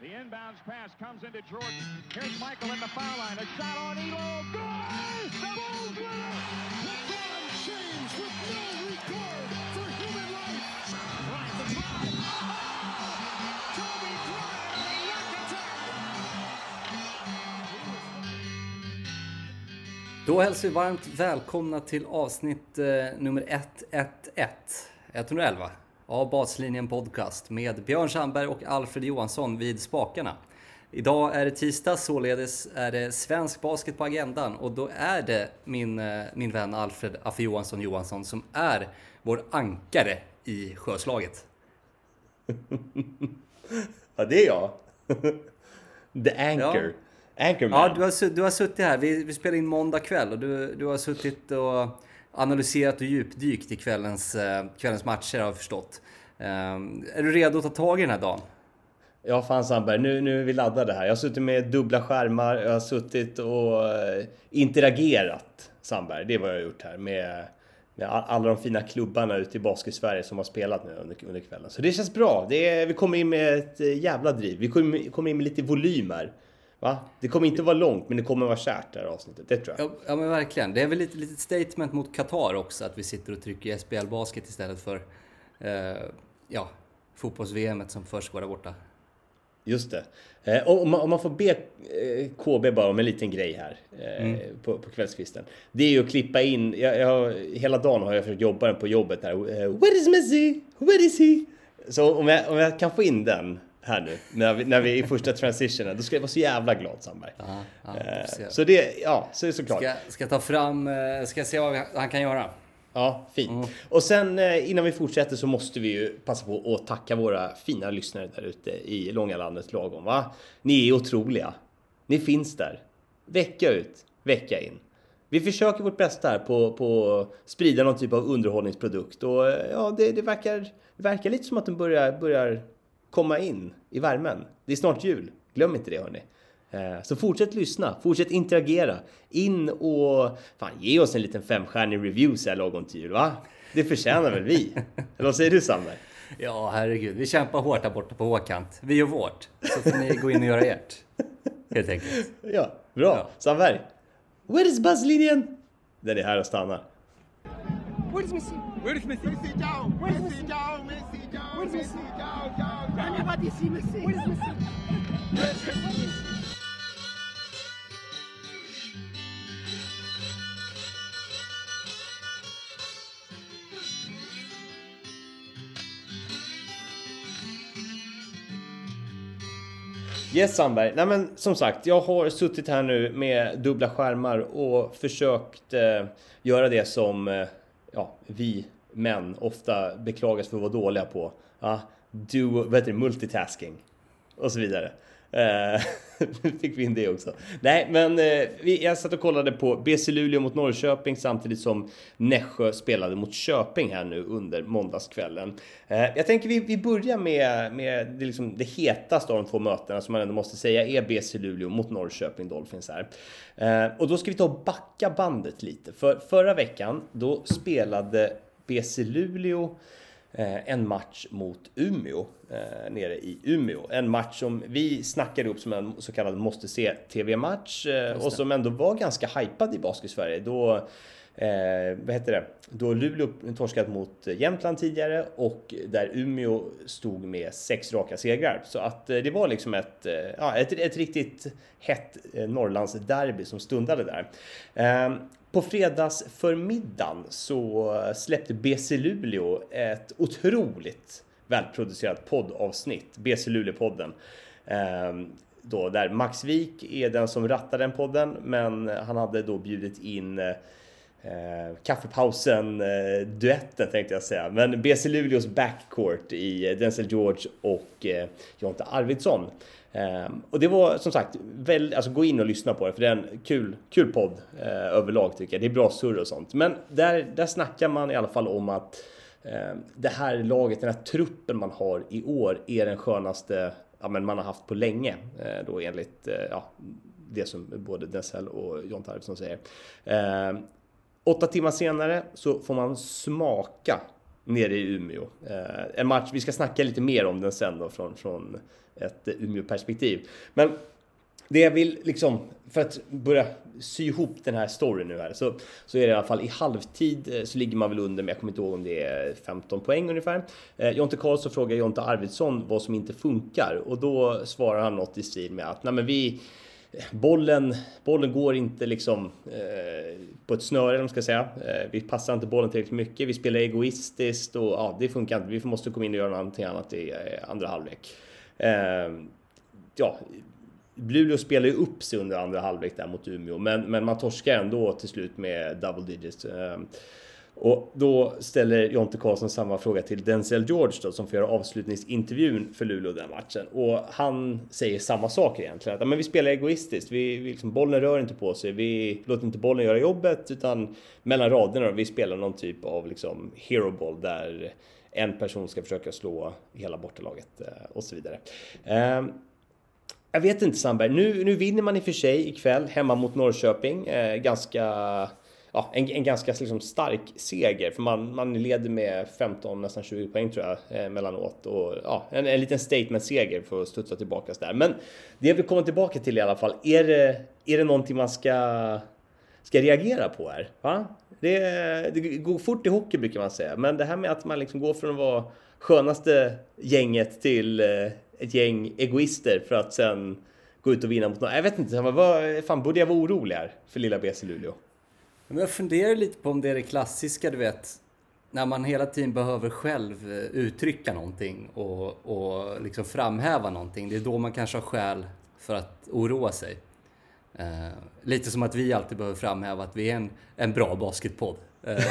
The inbounds pass comes into Jordan. Here's Michael in the foul line. A shot on Elo. Good! The Bulls win it! LeBron James with no regard for human life. Right the drive. Oh! Kobe Bryant on a attack. Då hälsar vi varmt välkomna till avsnitt eh, nummer 111, 111 av Baslinjen Podcast med Björn Sandberg och Alfred Johansson vid spakarna. Idag är det tisdag, således är det svensk basket på agendan och då är det min, eh, min vän Alfred Affe Johansson Johansson som är vår ankare i sjöslaget. Ja, det är jag. The Anchor. Anchorman. Ja, du har, du har suttit här. Vi, vi spelar in måndag kväll och du, du har suttit och analyserat och djupdykt i kvällens, eh, kvällens matcher har jag förstått. Eh, är du redo att ta tag i den här dagen? Ja, fan Sandberg, nu, nu är vi laddade här. Jag har suttit med dubbla skärmar, jag har suttit och eh, interagerat, Sandberg. Det är vad jag har gjort här med, med alla de fina klubbarna ute i Basket-Sverige som har spelat nu under, under kvällen. Så det känns bra. Det är, vi kommer in med ett jävla driv. Vi kommer, kommer in med lite volymer. Va? Det kommer inte vara långt, men det kommer vara kärt det här avsnittet. Det tror jag. Ja, ja men verkligen. Det är väl lite litet statement mot Qatar också att vi sitter och trycker SBL Basket istället för eh, ja, fotbolls-VM som försiggår där borta. Just det. Eh, om, man, om man får be eh, KB bara om en liten grej här eh, på, på kvällskvisten. Det är ju att klippa in, jag, jag, hela dagen har jag försökt jobba på jobbet här. Eh, Where is Messi? Where is he? Så om jag, om jag kan få in den här nu, när vi, när vi är i första transitionen, då ska jag vara så jävla glad Sandberg. Ja, vi Eh, så det, ja, så är det såklart. Ska, ska ta fram, eh, ska se vad vi- han kan göra? Ja, fint. Och sen eh, innan vi fortsätter så måste vi ju passa på att tacka våra fina lyssnare där ute i långa landet lagom. Va? Ni är otroliga. Ni finns där. Vecka ut, vecka in. Vi försöker vårt bästa här på, på att sprida någon typ av underhållningsprodukt och ja, det, det, verkar, det verkar lite som att den börjar, börjar komma in i värmen. Det är snart jul. Glöm inte det hörni. Eh, Så fortsätt lyssna, fortsätt interagera. In och fan, ge oss en liten femstjärnig review så här lagom till jul, va? Det förtjänar väl vi? Eller vad säger du Sandberg? Ja, herregud. Vi kämpar hårt där borta på Håkant. Vi gör vårt. Så får ni gå in och göra ert. Helt enkelt. Ja, bra. Ja. Sandberg. Where is buzzlinjen? Den är här och stannar. Where's Messi? Where's Messi? Messi down. Where's Messi Messi? down. Messi down. Where's Messi Messi? down. Down. I Down. never see Messi. Where's Messi? Yes Sandberg. Nej men som sagt, jag har suttit här nu med dubbla skärmar och försökt eh, göra det som eh, ja, vi män ofta beklagas för att vara dåliga på. Ja, do, vad heter det, multitasking. Och så vidare. Eh, nu fick vi in det också. Nej, men eh, vi, jag satt och kollade på BC Luleå mot Norrköping samtidigt som Nässjö spelade mot Köping här nu under måndagskvällen. Eh, jag tänker vi, vi börjar med, med det, liksom, det hetaste av de två mötena som man ändå måste säga är BC Luleå mot Norrköping Dolphins här. Eh, och då ska vi ta och backa bandet lite. För förra veckan då spelade BC Luleå eh, en match mot Umeå eh, nere i Umeå. En match som vi snackade upp som en så kallad måste se TV-match eh, och som ändå var ganska hypad i Basket-Sverige. Då, eh, vad heter det? Då Luleå torskat mot Jämtland tidigare och där Umeå stod med sex raka segrar. Så att eh, det var liksom ett, eh, ja, ett, ett riktigt hett eh, Norrlandsderby som stundade där. Eh, på fredagsförmiddagen så släppte BC Luleå ett otroligt välproducerat poddavsnitt, BC Luleå-podden. Ehm, då där Max Wik är den som rattar den podden, men han hade då bjudit in eh, eh, kaffepausen eh, duetten tänkte jag säga. Men BC Luleås backcourt i eh, Denzel George och eh, Jonte Arvidsson. Eh, och det var som sagt, väl, alltså gå in och lyssna på det för det är en kul, kul podd eh, överlag tycker jag. Det är bra surr och sånt. Men där, där snackar man i alla fall om att eh, det här laget, den här truppen man har i år är den skönaste ja, men man har haft på länge. Eh, då enligt eh, ja, det som både Denzel och Jonte Arvidsson säger. Eh, Åtta timmar senare så får man smaka nere i Umeå. Eh, en match, vi ska snacka lite mer om den sen då från, från ett Umeå-perspektiv. Men det jag vill liksom, för att börja sy ihop den här storyn nu här, så, så är det i alla fall i halvtid eh, så ligger man väl under, men jag kommer inte ihåg om det är 15 poäng ungefär. Eh, Jonte Karlsson frågar Jonte Arvidsson vad som inte funkar och då svarar han något i stil med att nej men vi bollen, bollen går inte liksom eh, på ett snöre, eller man ska säga. Eh, vi passar inte bollen tillräckligt mycket. Vi spelar egoistiskt och ja, det funkar inte. Vi måste komma in och göra någonting annat i eh, andra halvlek. Eh, ja, Luleå spelar ju upp sig under andra halvlek där mot Umeå, men, men man torskar ändå till slut med double digits. Eh, och då ställer Jonte Karlsson samma fråga till Denzel George då, som får göra avslutningsintervjun för Luleå den matchen. Och han säger samma sak egentligen. Att men vi spelar egoistiskt. Vi, vi liksom, bollen rör inte på sig. Vi låter inte bollen göra jobbet. Utan mellan raderna, vi spelar någon typ av liksom, hero ball där en person ska försöka slå hela bortalaget eh, och så vidare. Um, jag vet inte Sandberg, nu, nu vinner man i och för sig ikväll hemma mot Norrköping. Eh, ganska ja, en, en ganska liksom, stark seger. För man, man leder med 15, nästan 20 poäng tror jag eh, mellanåt. Och, ja, en, en liten statement-seger för att studsa tillbaka där. Men det jag vill komma tillbaka till i alla fall. Är det, är det någonting man ska, ska reagera på här? Va? Det, det går fort i hockey brukar man säga. Men det här med att man liksom går från att vara skönaste gänget till eh, ett gäng egoister för att sen gå ut och vinna mot någon. Jag vet inte, vad, fan borde jag vara orolig här för lilla BC Luleå? Men jag funderar lite på om det är det klassiska, du vet, när man hela tiden behöver själv eh, uttrycka någonting och, och liksom framhäva någonting. Det är då man kanske har skäl för att oroa sig. Uh, lite som att vi alltid behöver framhäva att vi är en, en bra basketpodd. Uh,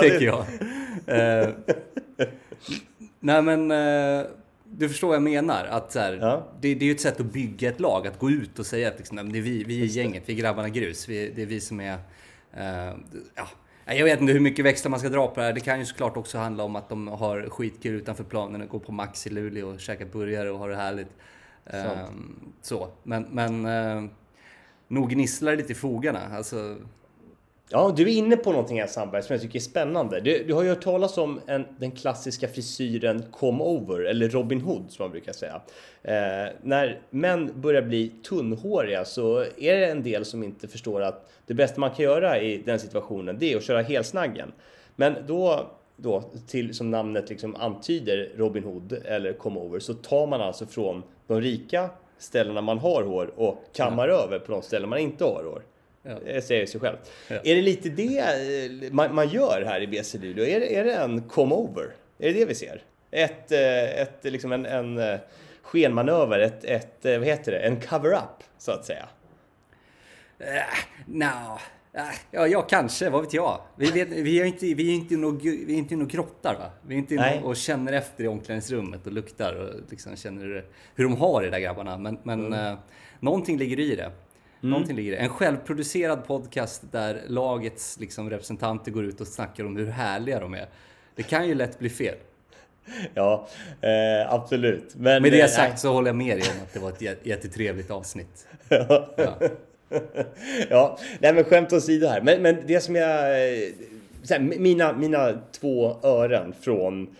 Tänker jag. Uh, nej men du förstår vad jag menar? Att så här, ja. det, det, är ju ett sätt att bygga ett lag, att gå ut och säga att liksom, det är vi, vi är gänget, vi är grabbarna grus. Vi, det är vi som är... Uh, ja. Jag vet inte hur mycket växlar man ska dra på det här. Det kan ju såklart också handla om att de har skitkul utanför planen och går på Max i Luleå och käkar burgare och har det härligt. Uh, så. Men, men uh, nog gnisslar lite i fogarna. Alltså, Ja, du är inne på någonting här Sandberg som jag tycker är spännande. Du, du har ju hört talas om en, den klassiska frisyren come over, eller Robin Hood som man brukar säga. Eh, när män börjar bli tunnhåriga så är det en del som inte förstår att det bästa man kan göra i den situationen, det är att köra helsnaggen. Men då, då till, som namnet liksom antyder, Robin Hood eller come over, så tar man alltså från de rika ställena man har hår och kammar ja. över på de ställen man inte har hår. Ja. Det säger sig själv. Ja. Är det lite det eh, man, man gör här i BC Luleå? Är, är det en come-over? Är det det vi ser? Ett, eh, ett, liksom en, en eh, skenmanöver, ett, ett, vad heter det, en cover-up så att säga? Uh, no. Ja, ja, kanske. Vad vet jag? Vi, vet, vi är inte, vi är inte, nog, vi är inte några grottar, va? Vi är inte inne och känner efter i omklädningsrummet och luktar och liksom känner hur de har det där grabbarna. Men, men mm. eh, någonting ligger i det. Mm. Någonting ligger det. En självproducerad podcast där lagets liksom, representanter går ut och snackar om hur härliga de är. Det kan ju lätt bli fel. Ja, eh, absolut. Men, Med det eh, sagt så håller jag med dig om att det var ett jättetrevligt avsnitt. ja. ja. ja, nej men skämt åsido här. Men, men det som jag... Eh, här, mina, mina två öron från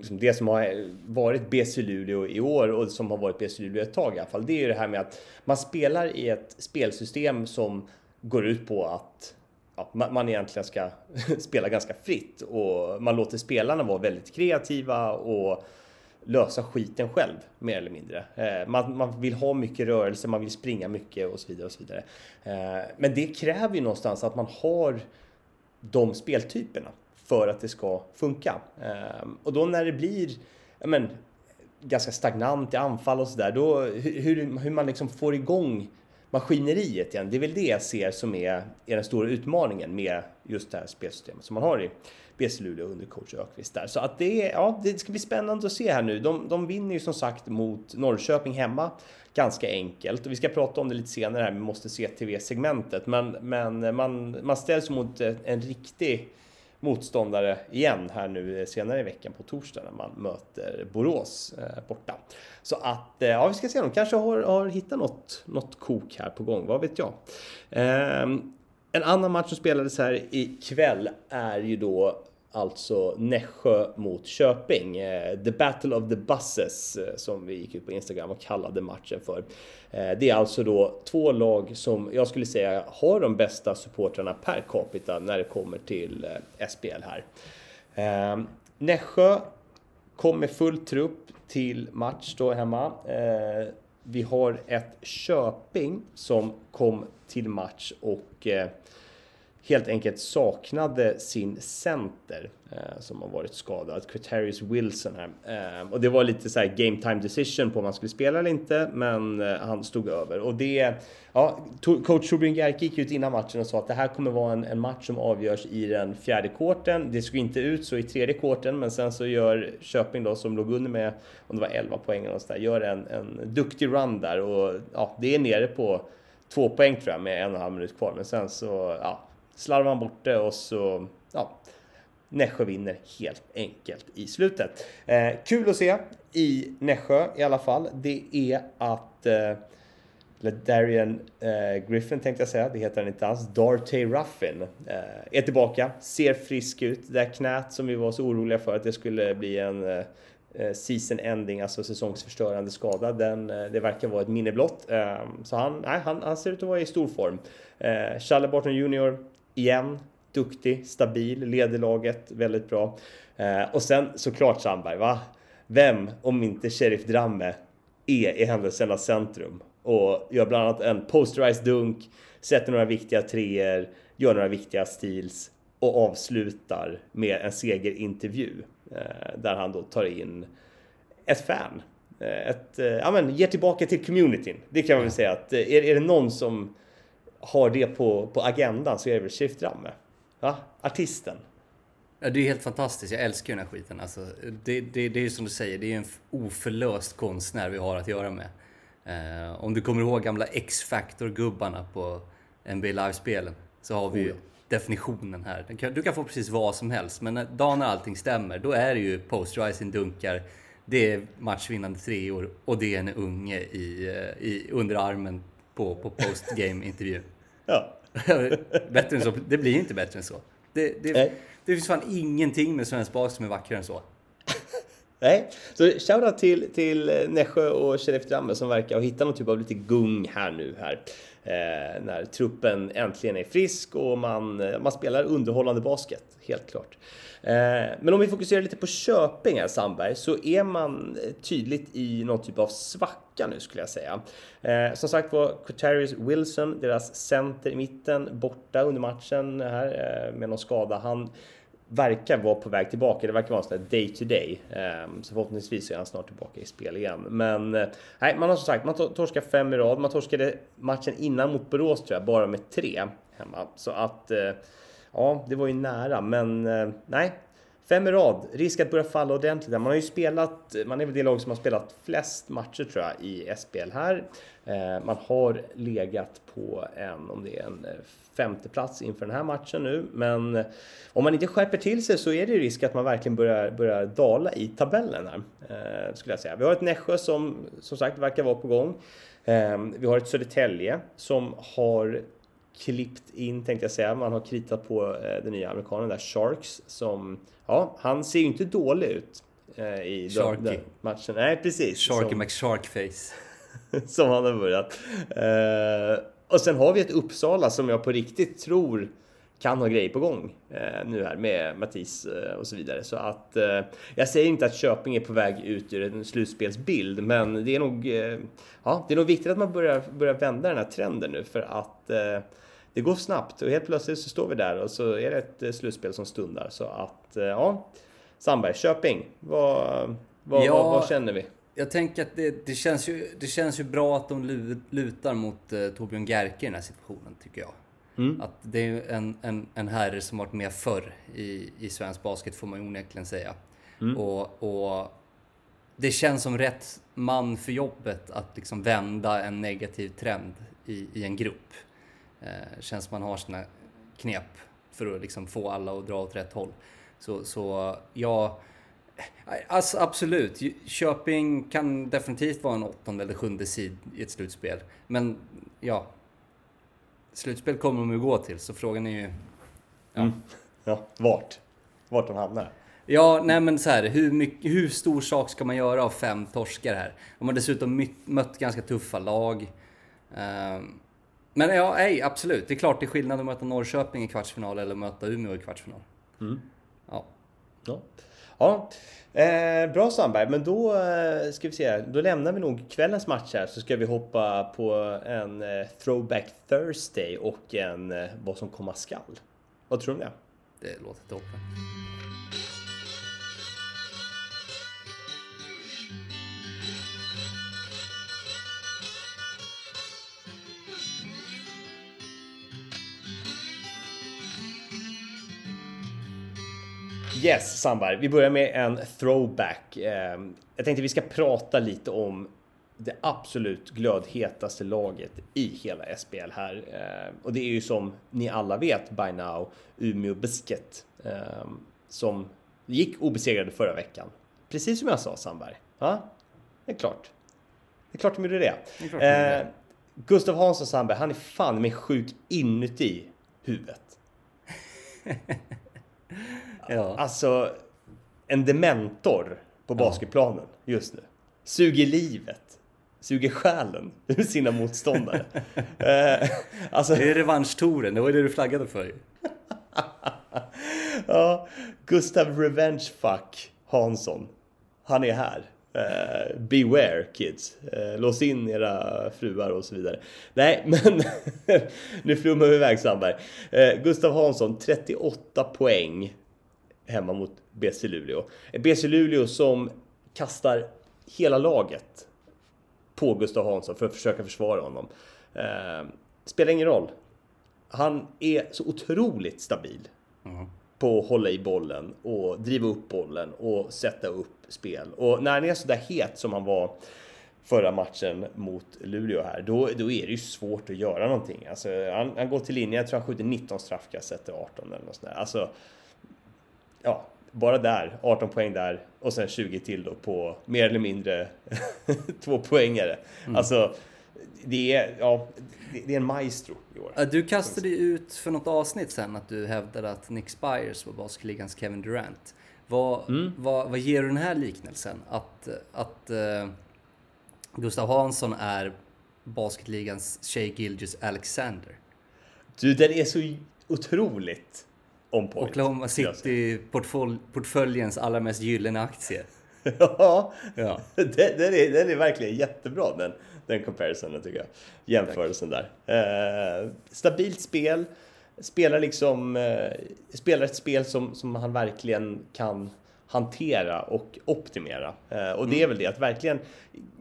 liksom det som har varit BC Luleå i år och som har varit BC Luleå ett tag i alla fall, det är ju det här med att man spelar i ett spelsystem som går ut på att ja, man egentligen ska spela ganska fritt och man låter spelarna vara väldigt kreativa och lösa skiten själv mer eller mindre. Eh, man, man, vill ha mycket rörelse, man vill springa mycket och så vidare. Och så vidare. Eh, men det kräver ju någonstans att man har de speltyperna för att det ska funka. Ehm, och då när det blir men, ganska stagnant i anfall och sådär, då hur, hur man liksom får igång maskineriet igen. Det är väl det jag ser som är, är den stora utmaningen med just det här spelsystemet som man har i BC Luleå under coach Ökvist där. Så att det, är, ja, det ska bli spännande att se här nu. De, de vinner ju som sagt mot Norrköping hemma ganska enkelt och vi ska prata om det lite senare här med Måste se TV-segmentet. Men, men man, man ställs mot eh, en riktig motståndare igen här nu senare i veckan på torsdag när man möter Borås eh, borta. Så att, eh, ja vi ska se, de kanske har, har hittat något, något kok här på gång, vad vet jag. Ehm, en annan match som spelades här ikväll är ju då alltså Nässjö mot Köping. Eh, the Battle of the Buses eh, som vi gick ut på Instagram och kallade matchen för. Eh, det är alltså då två lag som jag skulle säga har de bästa supportrarna per capita när det kommer till SPL här. Nässjö kom med full trupp till match då hemma. Vi har ett Köping som kom till match och helt enkelt saknade sin center eh, som har varit skadad, Quaterius Wilson här. Eh, och det var lite så här game time decision på om han skulle spela eller inte, men eh, han stod över. Och det, ja, coach Torbjörn Gerke gick ut innan matchen och sa att det här kommer vara en, en match som avgörs i den fjärde korten. Det såg inte ut så i tredje korten, men sen så gör Köping då som låg under med, om det var 11 poäng eller så där, gör en, en duktig run där och ja, det är nere på två poäng tror jag med en och en halv minut kvar. Men sen så, ja, slarvar man bort det och så, ja, Nässjö vinner helt enkelt i slutet. Eh, kul att se i Nässjö i alla fall. Det är att eh, Darian eh, Griffin tänkte jag säga, det heter han inte alls. Darty Ruffin eh, är tillbaka, ser frisk ut. Det där knät som vi var så oroliga för att det skulle bli en eh, eh season ending, alltså säsongsförstörande skada. Den, eh, det verkar vara ett minne blott. Eh, så han, nej, han, han ser ut att vara i stor form. Eh, Challe Barton Jr igen, duktig, stabil, leder laget väldigt bra. Eh, och sen såklart Sandberg, va? Vem om inte Sheriff Dramme är i händelsernas centrum och gör bland annat en posterized dunk, sätter några viktiga treor, gör några viktiga steals och avslutar med en segerintervju eh, där han då tar in ett fan. Eh, ett, eh, ja men, ger tillbaka till communityn. Det kan man väl säga att är, är det någon som har det på, på agendan så är det väl Shift Dramme. Ja, artisten. Ja, det är helt fantastiskt. Jag älskar ju den här skiten. Alltså, det, det, det är ju som du säger, det är en oförlöst konstnär vi har att göra med. Eh, om du kommer ihåg gamla X-Factor-gubbarna på NBA Live-spelen så har vi ju oh, ja. definitionen här. Du kan, du kan, få precis vad som helst, men dagen när allting stämmer, då är det ju post-rising dunkar, det är matchvinnande treor och det är en unge i, eh, i, under armen på, på post-game-intervjun. ja. bättre än så. Det blir inte bättre än så. Det, det, det, det finns fan ingenting med svensk bas som är vackrare än så. Nej, så shoutout till, till Nässjö och Sheriff Dramme som verkar ha hittat någon typ av lite gung här nu här. Eh, när truppen äntligen är frisk och man, eh, man spelar underhållande basket, helt klart. Eh, men om vi fokuserar lite på Köping här Sandberg så är man eh, tydligt i någon typ av svacka nu skulle jag säga. Eh, som sagt var Quaterius Wilson, deras center i mitten, borta under matchen här eh, med någon skada. Han verkar vara på väg tillbaka. Det verkar vara en day to day. Ehm, så förhoppningsvis är han snart tillbaka i spel igen. Men eh, nej, man har som sagt, man torskar fem i rad. Man torskade matchen innan mot Borås tror jag, bara med tre hemma. Så att eh, ja, det var ju nära, men eh, nej. Fem i rad, risk att börja falla ordentligt. Man har ju spelat, man är väl det lag som har spelat flest matcher tror jag i SPL här. Eh, man har legat på en, om det är en eh, femte plats inför den här matchen nu. Men eh, om man inte skärper till sig så är det ju risk att man verkligen börjar, börjar dala i tabellen här. Skulle jag säga. Vi har ett Nässjö som som sagt verkar vara på gång. Vi har ett Södertälje som har klippt in tänkte jag säga. Man har kritat på eh, den nya amerikanen där, Sharks, som, ja, han ser ju inte dålig ut eh, i den, den matchen. Nej, precis. Sharky McSharkface. som han har börjat. Eh, och sen har vi ett Uppsala som jag på riktigt tror kan ha grejer på gång eh, nu här med Mattis eh, och så vidare. Så att eh, jag säger inte att Köping är på väg ut ur en slutspelsbild, men det är nog, ja, det är nog viktigt att man börjar, börjar vända den här trenden nu för att det går snabbt och helt plötsligt så står vi där och så är det ett eh, slutspel som stundar. Så att, ja, Sandberg, Köping, vad, vad, ja, vad, vad känner vi? Jag tänker att det, det, känns ju, det känns ju bra att de lutar mot eh, Torbjörn Gerke i den här situationen, tycker jag. Mm. Att det är en, en, en herre som varit med förr i, i svensk basket får man onekligen säga. Mm. Och, och det känns som rätt man för jobbet att liksom vända en negativ trend i, i en grupp. Eh, känns som man har sina knep för att liksom få alla att dra åt rätt håll. Så, så ja, alltså absolut. Köping kan definitivt vara en åttonde eller sjunde sid i ett slutspel. Men ja, slutspel kommer de ju gå till, så frågan är ju... Ja, mm. ja vart? vart de hamnar. Ja, nej men så här, hur, mycket, hur stor sak ska man göra av fem torskar här? De har dessutom mött, ganska tuffa lag. Ehm, men ja, nej, absolut. Det är klart det är skillnad att möta Norrköping i kvartsfinal eller möta Umeå i kvartsfinal. Ja. Ja, ja. Eh, bra Sandberg, men då eh, ska vi se. Då lämnar vi nog kvällens match här så ska vi hoppa på en eh, Throwback Thursday och en eh, vad som komma skall. Vad tror du om det? Det låter toppen. Yes, Sandberg. Vi börjar med en throwback. Eh, Jag tänkte vi ska prata lite om det absolut glödhetaste laget i hela SPL här. Eh, Och det är ju som ni alla vet by now Umeå Biscuit eh, som gick obesegrade förra veckan. Precis som jag sa Sandberg. Ja, det är klart. Det är klart de gjorde det. är klart de gjorde det. Eh, Gustav Hansson Sandberg, han är fan med sjuk inuti huvudet. Ja. Alltså, en dementor på basketplanen just nu. Suger livet. Suger själen ur sina motståndare. eh, alltså, Det är revanschtouren, det var det du flaggade för ja, Gustav Revenge Fuck Hansson. Han är här. Eh, beware kids. Eh, lås in era fruar och så vidare. Nej, men nu flummar vi iväg Sandberg. Eh, Gustav Hansson, 38 poäng hemma mot BC Luleå. BC Luleå som kastar hela laget på Gustav Hansson för att försöka försvara honom. Eh, spelar ingen roll. Han är så otroligt stabil på att hålla i bollen och driva upp bollen och sätta upp spel. Och när han är så där het som han var förra matchen mot Luleå här, då, då är det ju svårt att göra någonting. Alltså, han, han går till linjen, jag tror han skjuter 19 straffkast, sätter 18 eller något sånt där. Alltså, ja, bara där, 18 poäng där och sen 20 till då på mer eller mindre två poängare. Alltså, det är, ja, det, är en maestro i år. Du kastade ut för något avsnitt sen att du hävdade att Nick Spires var basketligans Kevin Durant. Vad, vad, vad ger du den här liknelsen? Att, att eh, Gustav Hansson är basketligans Shea Gilgis Alexander. Du, den är så otroligt on point. Oklahoma. City-portföljens allra mest gyllene aktie. Ja, Ja. den, den, är, den är verkligen jättebra den, den comparisenen tycker jag. Jämförelsen där. Eh, stabilt spel. Spelar liksom, eh, spelar ett spel som, som han verkligen kan hantera och optimera. Eh, och det är väl det att verkligen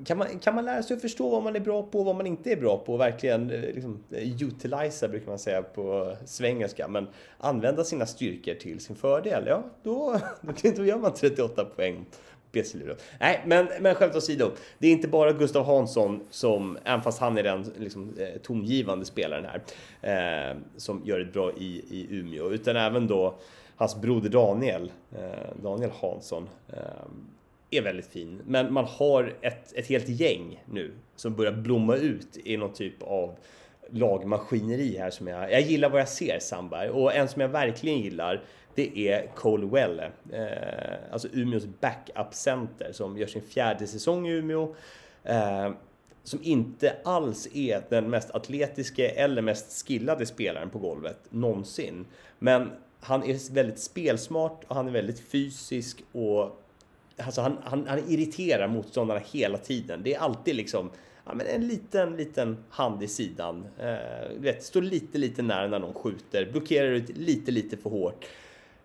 kan man, kan man lära sig att förstå vad man är bra på och vad man inte är bra på och verkligen eh, liksom, eh, utilisa brukar man säga på svengelska. Men använda sina styrkor till sin fördel. Ja, då, då gör man 38 poäng. Nej, men, men skämt åsido. Det är inte bara Gustav Hansson som, även fast han är den liksom, tongivande spelaren här, eh, som gör det bra i, i Umeå, utan även då hans broder Daniel, eh, Daniel Hansson, eh, är väldigt fin. Men man har ett, ett helt gäng nu som börjar blomma ut i någon typ av lagmaskineri här som jag... Jag gillar vad jag ser Sandberg och en som jag verkligen gillar det är Cole Welle, eh, alltså Umeås backup center som gör sin fjärde säsong i Umeå. Eh, som inte alls är den mest atletiske eller mest skillade spelaren på golvet någonsin. Men han är väldigt spelsmart och han är väldigt fysisk och alltså han, han, han irriterar motståndarna hela tiden. Det är alltid liksom ja, men en liten, liten hand i sidan. Eh, du vet, står lite, lite nära när någon skjuter, blockerar ut lite, lite för hårt.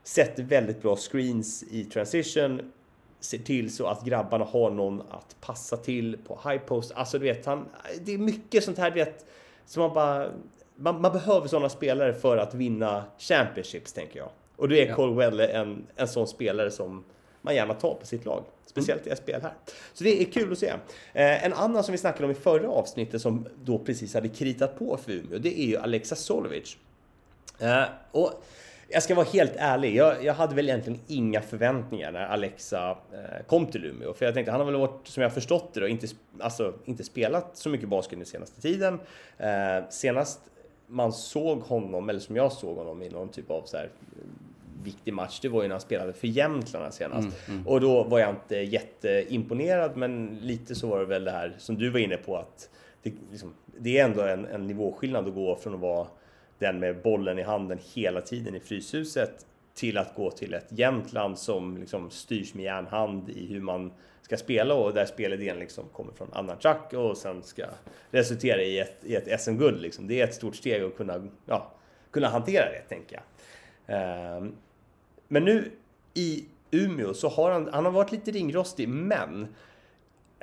Sätter väldigt bra screens i transition. Ser till så att grabbarna har någon att passa till på high post. Alltså du vet, han, det är mycket sånt här du vet, som man bara... Man, man behöver sådana spelare för att vinna championships, tänker jag. Och då är Ja. Cole Welle en, en sån spelare som man gärna tar på sitt lag. Speciellt i SPL här. Så det är kul att se. Eh, en annan som vi snackade om i förra avsnittet som då precis hade kritat på för Umeå, det är ju Alexa Solovic. Eh, och jag ska vara helt ärlig, jag, jag hade väl egentligen inga förväntningar när Alexa eh, kom till Umeå. För jag tänkte, han har väl varit, som jag har förstått det då, inte, alltså, inte spelat så mycket basket den senaste tiden. Eh, senast man såg honom, eller som jag såg honom i någon typ av så här viktig match, det var ju när han spelade för Jämtland senast. Och då var jag inte jätteimponerad, men lite så var det väl det här som du var inne på att det, liksom, det är ändå en, en nivåskillnad att gå från att vara den med bollen i handen hela tiden i Fryshuset till att gå till ett Jämtland som liksom styrs med järnhand i hur man ska spela och där spelidén liksom kommer från annan track och sen ska resultera i ett, i ett SM-guld. Liksom. Det är ett stort steg att kunna, ja, kunna hantera det, tänker jag. Ehm, men nu i Umeå så har han, han har varit lite ringrostig, men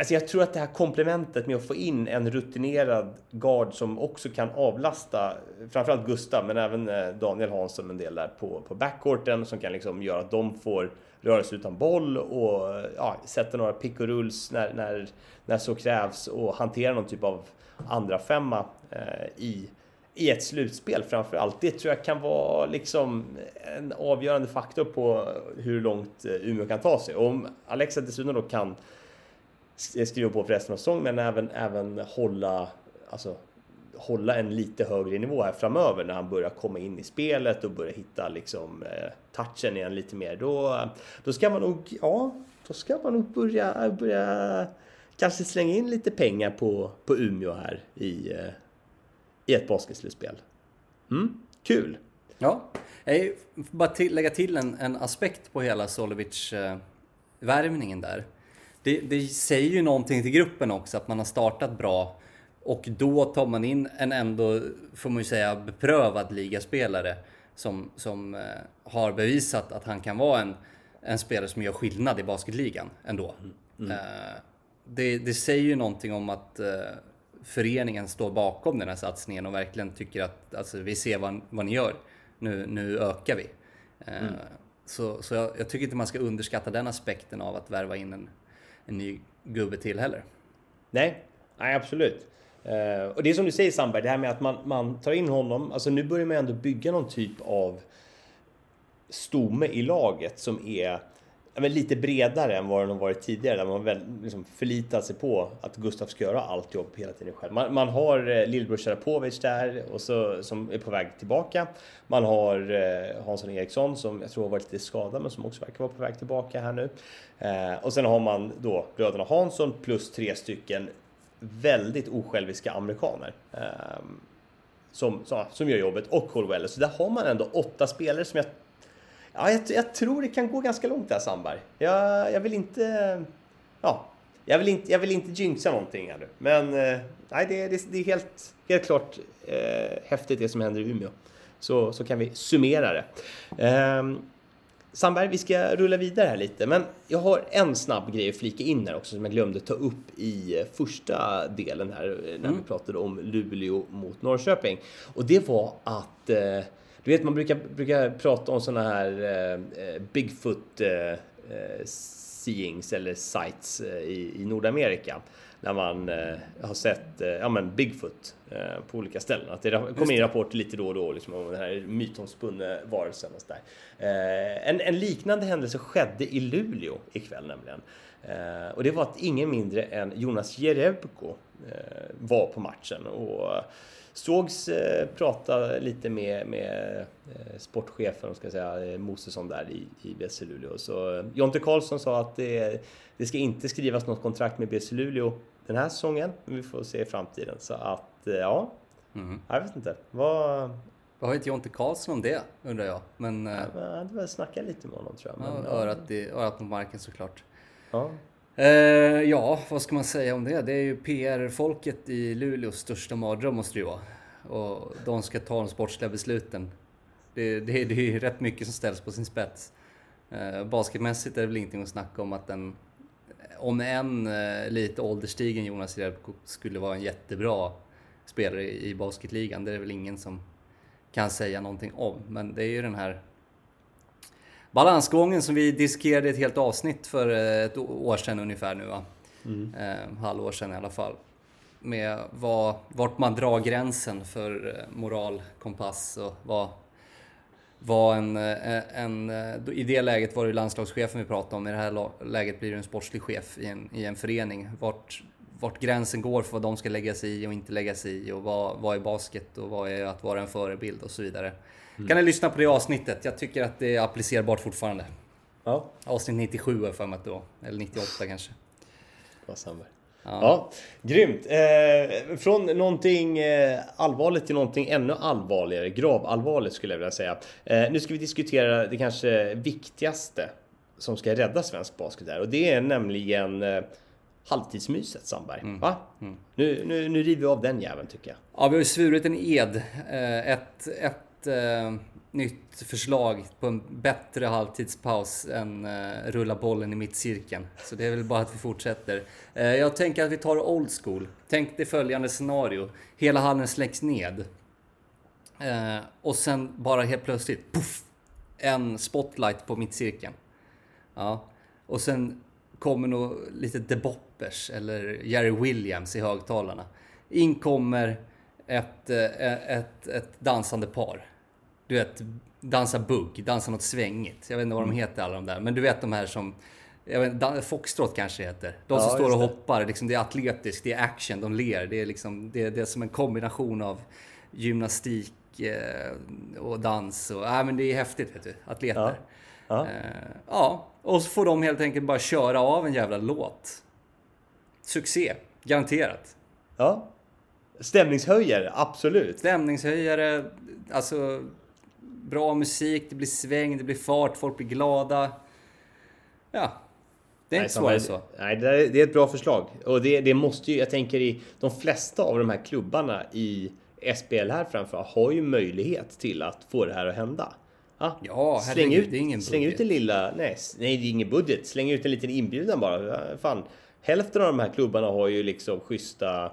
Alltså jag tror att det här komplementet med att få in en rutinerad guard som också kan avlasta framförallt Gustav men även eh, Daniel Hansson en del där på, på backcourten som kan liksom göra att de får röra sig utan boll och ja, sätta några pick och rulls när, när, när så krävs och hantera någon typ av andra femma eh, i, i ett slutspel framför allt. Det tror jag kan vara liksom en avgörande faktor på hur långt eh, Umeå kan ta sig. Och om Alexa dessutom då kan Eh, skriva på för resten av säsongen men även, även hålla, alltså, hålla en lite högre nivå här framöver när han börjar komma in i spelet och börjar hitta liksom eh, touchen igen lite mer. Då, eh, då ska man nog, ja, då ska man nog börja, eh, börja kanske slänga in lite pengar på, på Umeå här i, eh, i ett basketslutspel. Mm, kul! Ja, jag bara till, lägga till en, en aspekt på hela Solovic-värvningen där. Det, det säger ju någonting till gruppen också, att man har startat bra. Och då tar man in en ändå, får man ju säga, beprövad ligaspelare som, som eh, har bevisat att han kan vara en, en spelare som gör skillnad i basketligan ändå. Eh, det, det säger ju någonting om att eh, föreningen står bakom den här satsningen och verkligen tycker att alltså, vi ser vad, vad ni gör. Nu, nu ökar vi. Eh, Så, så jag, jag tycker inte man ska underskatta den aspekten av att värva in en, en ny gubbe till heller. Nej, nej absolut. Uh, och det är som du säger Sandberg, det här med att man, man tar in honom. Alltså nu börjar man ändå bygga någon typ av stomme i laget som är men lite bredare än vad den har varit tidigare. Där man väl liksom förlitar sig på att Gustav ska göra allt jobb hela tiden själv. Man, man har eh, lillebror Serapovic där och så, som är på väg tillbaka. Man har eh, Hansson Eriksson som jag tror har varit lite skadad men som också verkar vara på väg tillbaka här nu. Eh, och sen har man då bröderna Hansson plus tre stycken väldigt osjälviska amerikaner. Eh, som, som, som gör jobbet och Colwell. Så där har man ändå åtta spelare som jag Ja, jag, jag, tror det kan gå ganska långt där Sandberg. Jag, jag vill inte... Ja, jag vill inte, jag vill inte jinxa någonting här nu. Men eh, nej, det, det, det är helt, helt klart eh, häftigt det som händer i Umeå. Så, så kan vi summera det. Eh, Sandberg, vi ska rulla vidare här lite, men jag har en snabb grej att flika in här också som jag glömde ta upp i eh, första delen här eh, när vi pratade om Luleå mot Norrköping. Och det var att eh, du vet, man brukar, brukar prata om sådana här eh, Bigfoot eh, seeings eller sites eh, i, i Nordamerika. När man eh, har sett eh, ja, men Bigfoot eh, på olika ställen. Att det kommer in rapporter lite då och då liksom, om den här mytomspunne varelsen. Och så. Eh, en, en liknande händelse skedde i Luleå ikväll nämligen. Eh, och det var att ingen mindre än Jonas Jerebko eh, var på matchen. Och sågs eh, prata lite med, med eh, sportchefen, ska säga, eh, Mosesson där i, i BC Luleå. Så eh, Jonte Karlsson sa att det, det ska inte skrivas något kontrakt med BC Luleå den här säsongen, men vi får se i framtiden. Så att, ja, jag vet inte. Vad... Vad har inte Jonte Karlsson om det, undrar jag. Men eh, Jag hade väl snackat lite med honom tror jag. ja, Men, örat, i, örat på marken såklart. ja. Eh, ja, vad ska man säga om det? Det är ju PR-folket i Luleås största mardröm måste det ju vara. Och de ska ta de sportsliga besluten. Det, det, det är ju rätt mycket som ställs på sin spets. Eh, basketmässigt är det väl ingenting att snacka om att en, om en eh, lite ålderstigen Jonas Jerebko skulle vara en jättebra spelare i, i basketligan. Det är det väl ingen som kan säga någonting om. Men det är ju den här balansgången som vi diskerade ett helt avsnitt för eh, ett år sedan ungefär nu va? Eh, halvår sedan i alla fall. Med vad, vart man drar gränsen för eh, moral, kompass och vad, vad en, eh, en... I det läget var det landslagschefen vi pratade om, i det här läget blir det en sportslig chef i en, i en förening. Vart, vart gränsen går för vad de ska lägga sig i och inte lägga sig i och vad, vad är basket och vad är att vara en förebild och så vidare. Kan ni lyssna på det avsnittet? Jag tycker att det är applicerbart fortfarande. Ja, Avsnitt 97 har jag för mig att det var. Eller 98 kanske. vad Sandberg. Ja. grymt. Eh, från någonting eh, allvarligt till någonting ännu allvarligare. Gravallvarligt skulle jag vilja säga. Eh, nu ska vi diskutera det kanske viktigaste som ska rädda svensk basket där. Och det är nämligen eh, halvtidsmyset Sandberg. Va? Nu, nu, nu river vi av den jäveln tycker jag. Ja, vi har ju svurit en ed. Eh, Ett, ett eh, nytt förslag på en bättre halvtidspaus än eh, rulla bollen i mittcirkeln. Så det är väl bara att vi fortsätter. Eh, Jag tänker att vi tar old school. Tänk dig följande scenario. Hela hallen släcks ned. Eh, Och sen bara helt plötsligt, puff! En spotlight på mittcirkeln. Ja. Och sen kommer nog lite The Boppers eller Jerry Williams i högtalarna. In kommer ett, eh, ett, ett dansande par. Du vet, dansa bugg, dansa något svängigt. Jag vet inte vad de heter alla de där. Men du vet de här som... Jag Foxtrot kanske heter. De som Ja, står och hoppar. Liksom, det är atletiskt, det är action, de ler. Det är, liksom, det, det är som en kombination av gymnastik eh, och dans. Och, äh, men det är häftigt, vet du. Atleter. Ja. Eh, ja, och så får de helt enkelt bara köra av en jävla låt. Succé, garanterat. Ja. Stämningshöjare, absolut. Stämningshöjare, alltså bra musik, det blir sväng, det blir fart, folk blir glada. Ja, det är Nej, inte svårare så. Nej, det, är, det är ett bra förslag. Och det, det måste ju, jag tänker i de flesta av de här klubbarna i SPL här framför har ju möjlighet till att få det här att hända. Ja, Ja, släng ut, det är ingen släng budget. ut en lilla, nej, nej det är ingen budget. Släng ut en liten inbjudan bara. Fan, hälften av de här klubbarna har ju liksom schyssta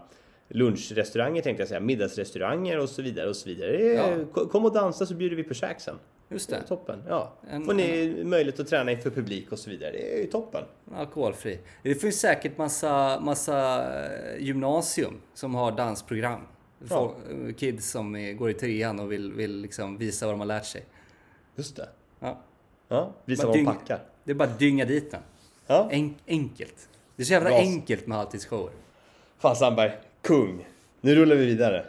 lunchrestauranger tänkte jag säga, middagsrestauranger och så vidare och så vidare. Ja. ko- Kom och dansa så bjuder vi på käk sen. Just Det toppen. Ja. En- Får ni möjlighet att träna inför publik och så vidare. Det är ju toppen. alkoholfri. Det finns säkert massa, massa eh, gymnasium som har dansprogram. Folk, eh, Kids som går i trean och vill, vill liksom visa vad de har lärt sig. Just det. Ja. Ja, visa Bara vad de packar. Det är bara att dynga dit den. Ja. En, enkelt. Det är så jävla Bra. enkelt med halvtidsshower. Fan Sandberg, kung. Nu rullar vi vidare.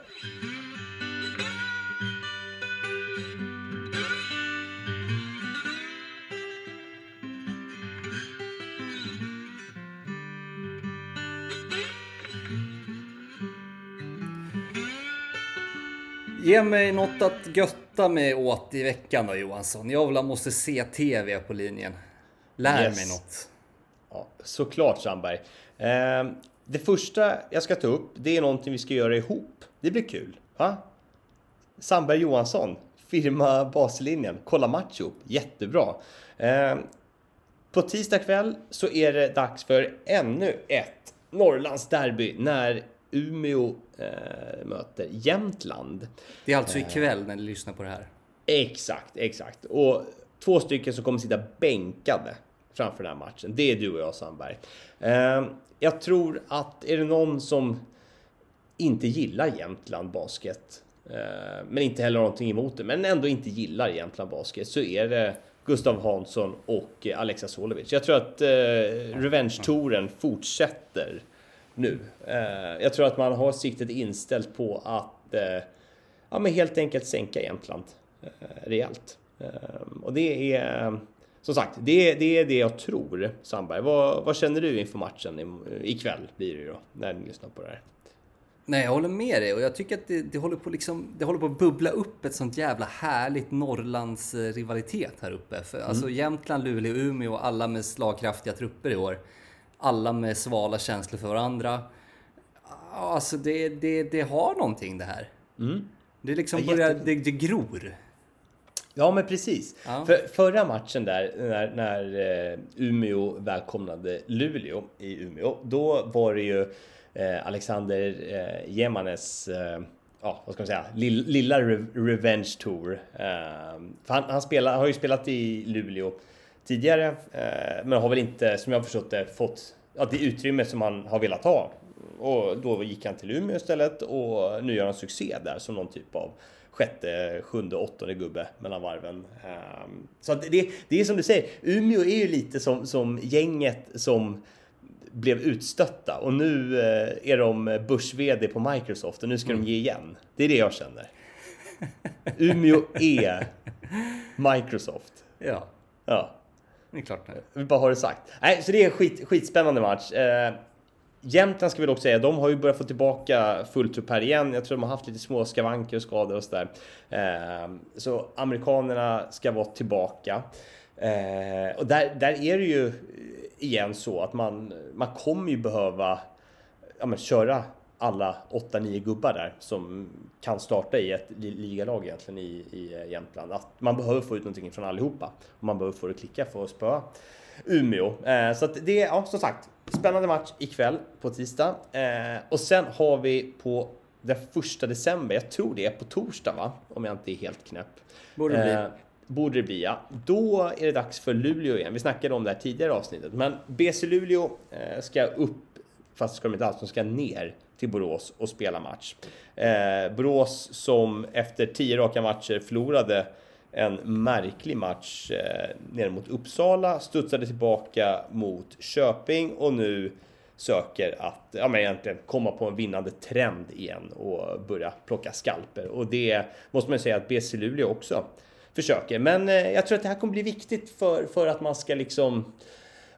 Ge mig något att götta mig åt i veckan då Johansson. Jag vill måste se TV på linjen. Lär Yes. mig något. Ja, såklart Sandberg. Eh, det första jag ska ta upp, det är någonting vi ska göra ihop. Det blir kul. Va? Sandberg Johansson, firma Baslinjen, kolla match ihop. Jättebra. Eh, på tisdag kväll så är det dags för ännu ett Norrlands derby när Umeå eh, möter Jämtland. Det är alltså ikväll när ni lyssnar på det här. Exakt, exakt. Och två stycken som kommer sitta bänkade framför den här matchen. Det är du och jag Sandberg. Eh, jag tror att är det någon som inte gillar Jämtland Basket, eh, men inte heller har någonting emot det, men ändå inte gillar Jämtland Basket, så är det Gustav Hansson och eh, Alexa Solovic. Jag tror att eh, Revenge-touren fortsätter nu. Eh, jag tror att man har siktet inställt på att eh, ja, men helt enkelt sänka Jämtland eh, rejält. Ehm, och det är som sagt, det är, det är det jag tror. Sandberg, vad, vad känner du inför matchen ikväll blir det ju då, när ni lyssnar på det här? Nej, jag håller med dig och jag tycker att det, det, håller på liksom, det håller på att bubbla upp ett sånt jävla härligt Norrlands rivalitet här uppe. För, Alltså Jämtland, Luleå, Umeå, alla med slagkraftiga trupper i år. Alla med svala känslor för varandra. Alltså det, det, det har någonting det här. Det liksom Ja, börjar, det, det gror. Ja, men precis. Ja. För förra matchen där, när, när eh, Umeå välkomnade Luleå i Umeå, då var det ju eh, Alexander eh, Gemanes, eh, ja, vad ska man säga, lill, lilla re revenge tour. Eh, för han, han spelar, har ju spelat i Luleå tidigare, eh, men har väl inte, som jag förstått det, fått ja, det utrymme som han har velat ha. Och då gick han till Umeå istället och nu gör han succé där som någon typ av sjätte, sjunde, åttonde gubbe mellan varven. Ehm, Så att det, det är som du säger, Umeå är ju lite som, som gänget som blev utstötta och nu eh, är de börs-VD på Microsoft och nu ska de ge igen. Det är det jag känner. Umeå är Microsoft. Ja, Ja, det är klart. det. jag vill bara ha det sagt. Nej, så det är en skit, skitspännande match. Jämtland ska vi dock säga, de har ju börjat få tillbaka fullt upp här igen. Jag tror de har haft lite små skavanker och skador och sådär. Eh, så amerikanerna ska vara tillbaka. Eh, och där, där är det ju igen så att man, man kommer ju behöva ja, men, köra alla 8-9 gubbar där som kan starta i ett ligalag egentligen i, i Jämtland. Att man behöver få ut någonting från allihopa. Och man behöver få det att klicka för att spöa Umeå. Eh, så att det är, ja som sagt, spännande match ikväll på tisdag. Eh, och sen har vi på den första december, jag tror det är på torsdag va? Om jag inte är helt knäpp. Borde det bli. Eh, Borde det bli ja. Då är det dags för Luleå igen. Vi snackade om det här tidigare avsnittet. Men BC Luleå ska upp, fast ska de inte alls, de ska ner till Borås och spela match. Borås som efter tio raka matcher förlorade en märklig match eh, nere mot Uppsala, studsade tillbaka mot Köping och nu söker att ja, men egentligen komma på en vinnande trend igen och börja plocka skalper. Och det måste man ju säga att BC Luleå också försöker. Men eh, jag tror att det här kommer bli viktigt för, för att man ska liksom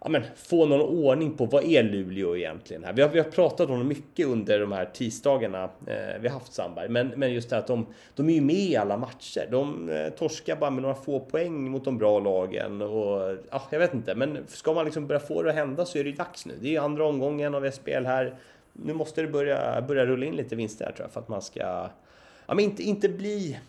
ja, men, få någon ordning på vad är Luleå egentligen här. Vi har, vi har pratat om det mycket under de här tisdagarna eh, vi har haft Sandberg. Men, men just det här att de, de är ju med i alla matcher. De eh, torskar bara med några få poäng mot de bra lagen. Och, ja, jag vet inte, men ska man liksom börja få det att hända så är det ju dags nu. Det är ju andra omgången av SPL här. Nu måste det börja, börja rulla in lite vinster här tror jag för att man ska ja, men inte, inte bli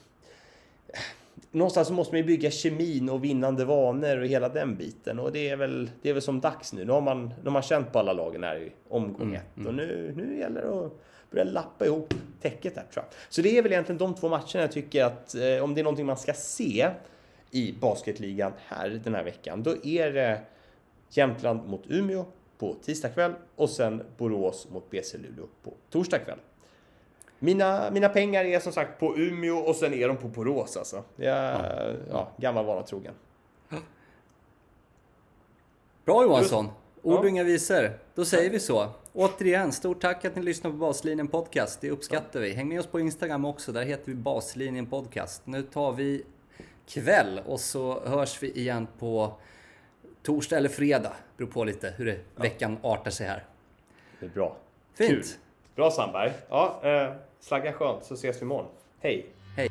någonstans måste man ju bygga kemin och vinnande vanor och hela den biten. Och det är väl, det är väl som dags nu. Nu har man, nu har man känt på alla lagen här i omgång ett. Och nu, nu gäller det att börja lappa ihop täcket här tror jag. Så det är väl egentligen de två matcherna jag tycker att eh, om det är någonting man ska se i basketligan här den här veckan, då är det Jämtland mot Umeå på tisdag kväll och sen Borås mot BC Luleå på torsdag kväll. Mina, mina pengar är som sagt på Umeå och sen är de på Borås alltså. Jag, ja. gammal vana trogen. Bra Johansson! Ord och Ja. inga visor. Då säger vi så. Återigen, stort tack att ni lyssnar på Baslinjen Podcast. Det uppskattar vi. Häng med oss på Instagram också. Där heter vi Baslinjen Podcast. Nu tar vi kväll och så hörs vi igen på torsdag eller fredag. Beror på lite hur det, veckan artar sig här. Det är bra. Fint! Kul. Bra Sandberg. Ja, eh, Slagga skönt så ses vi imorgon. Hej! Hej!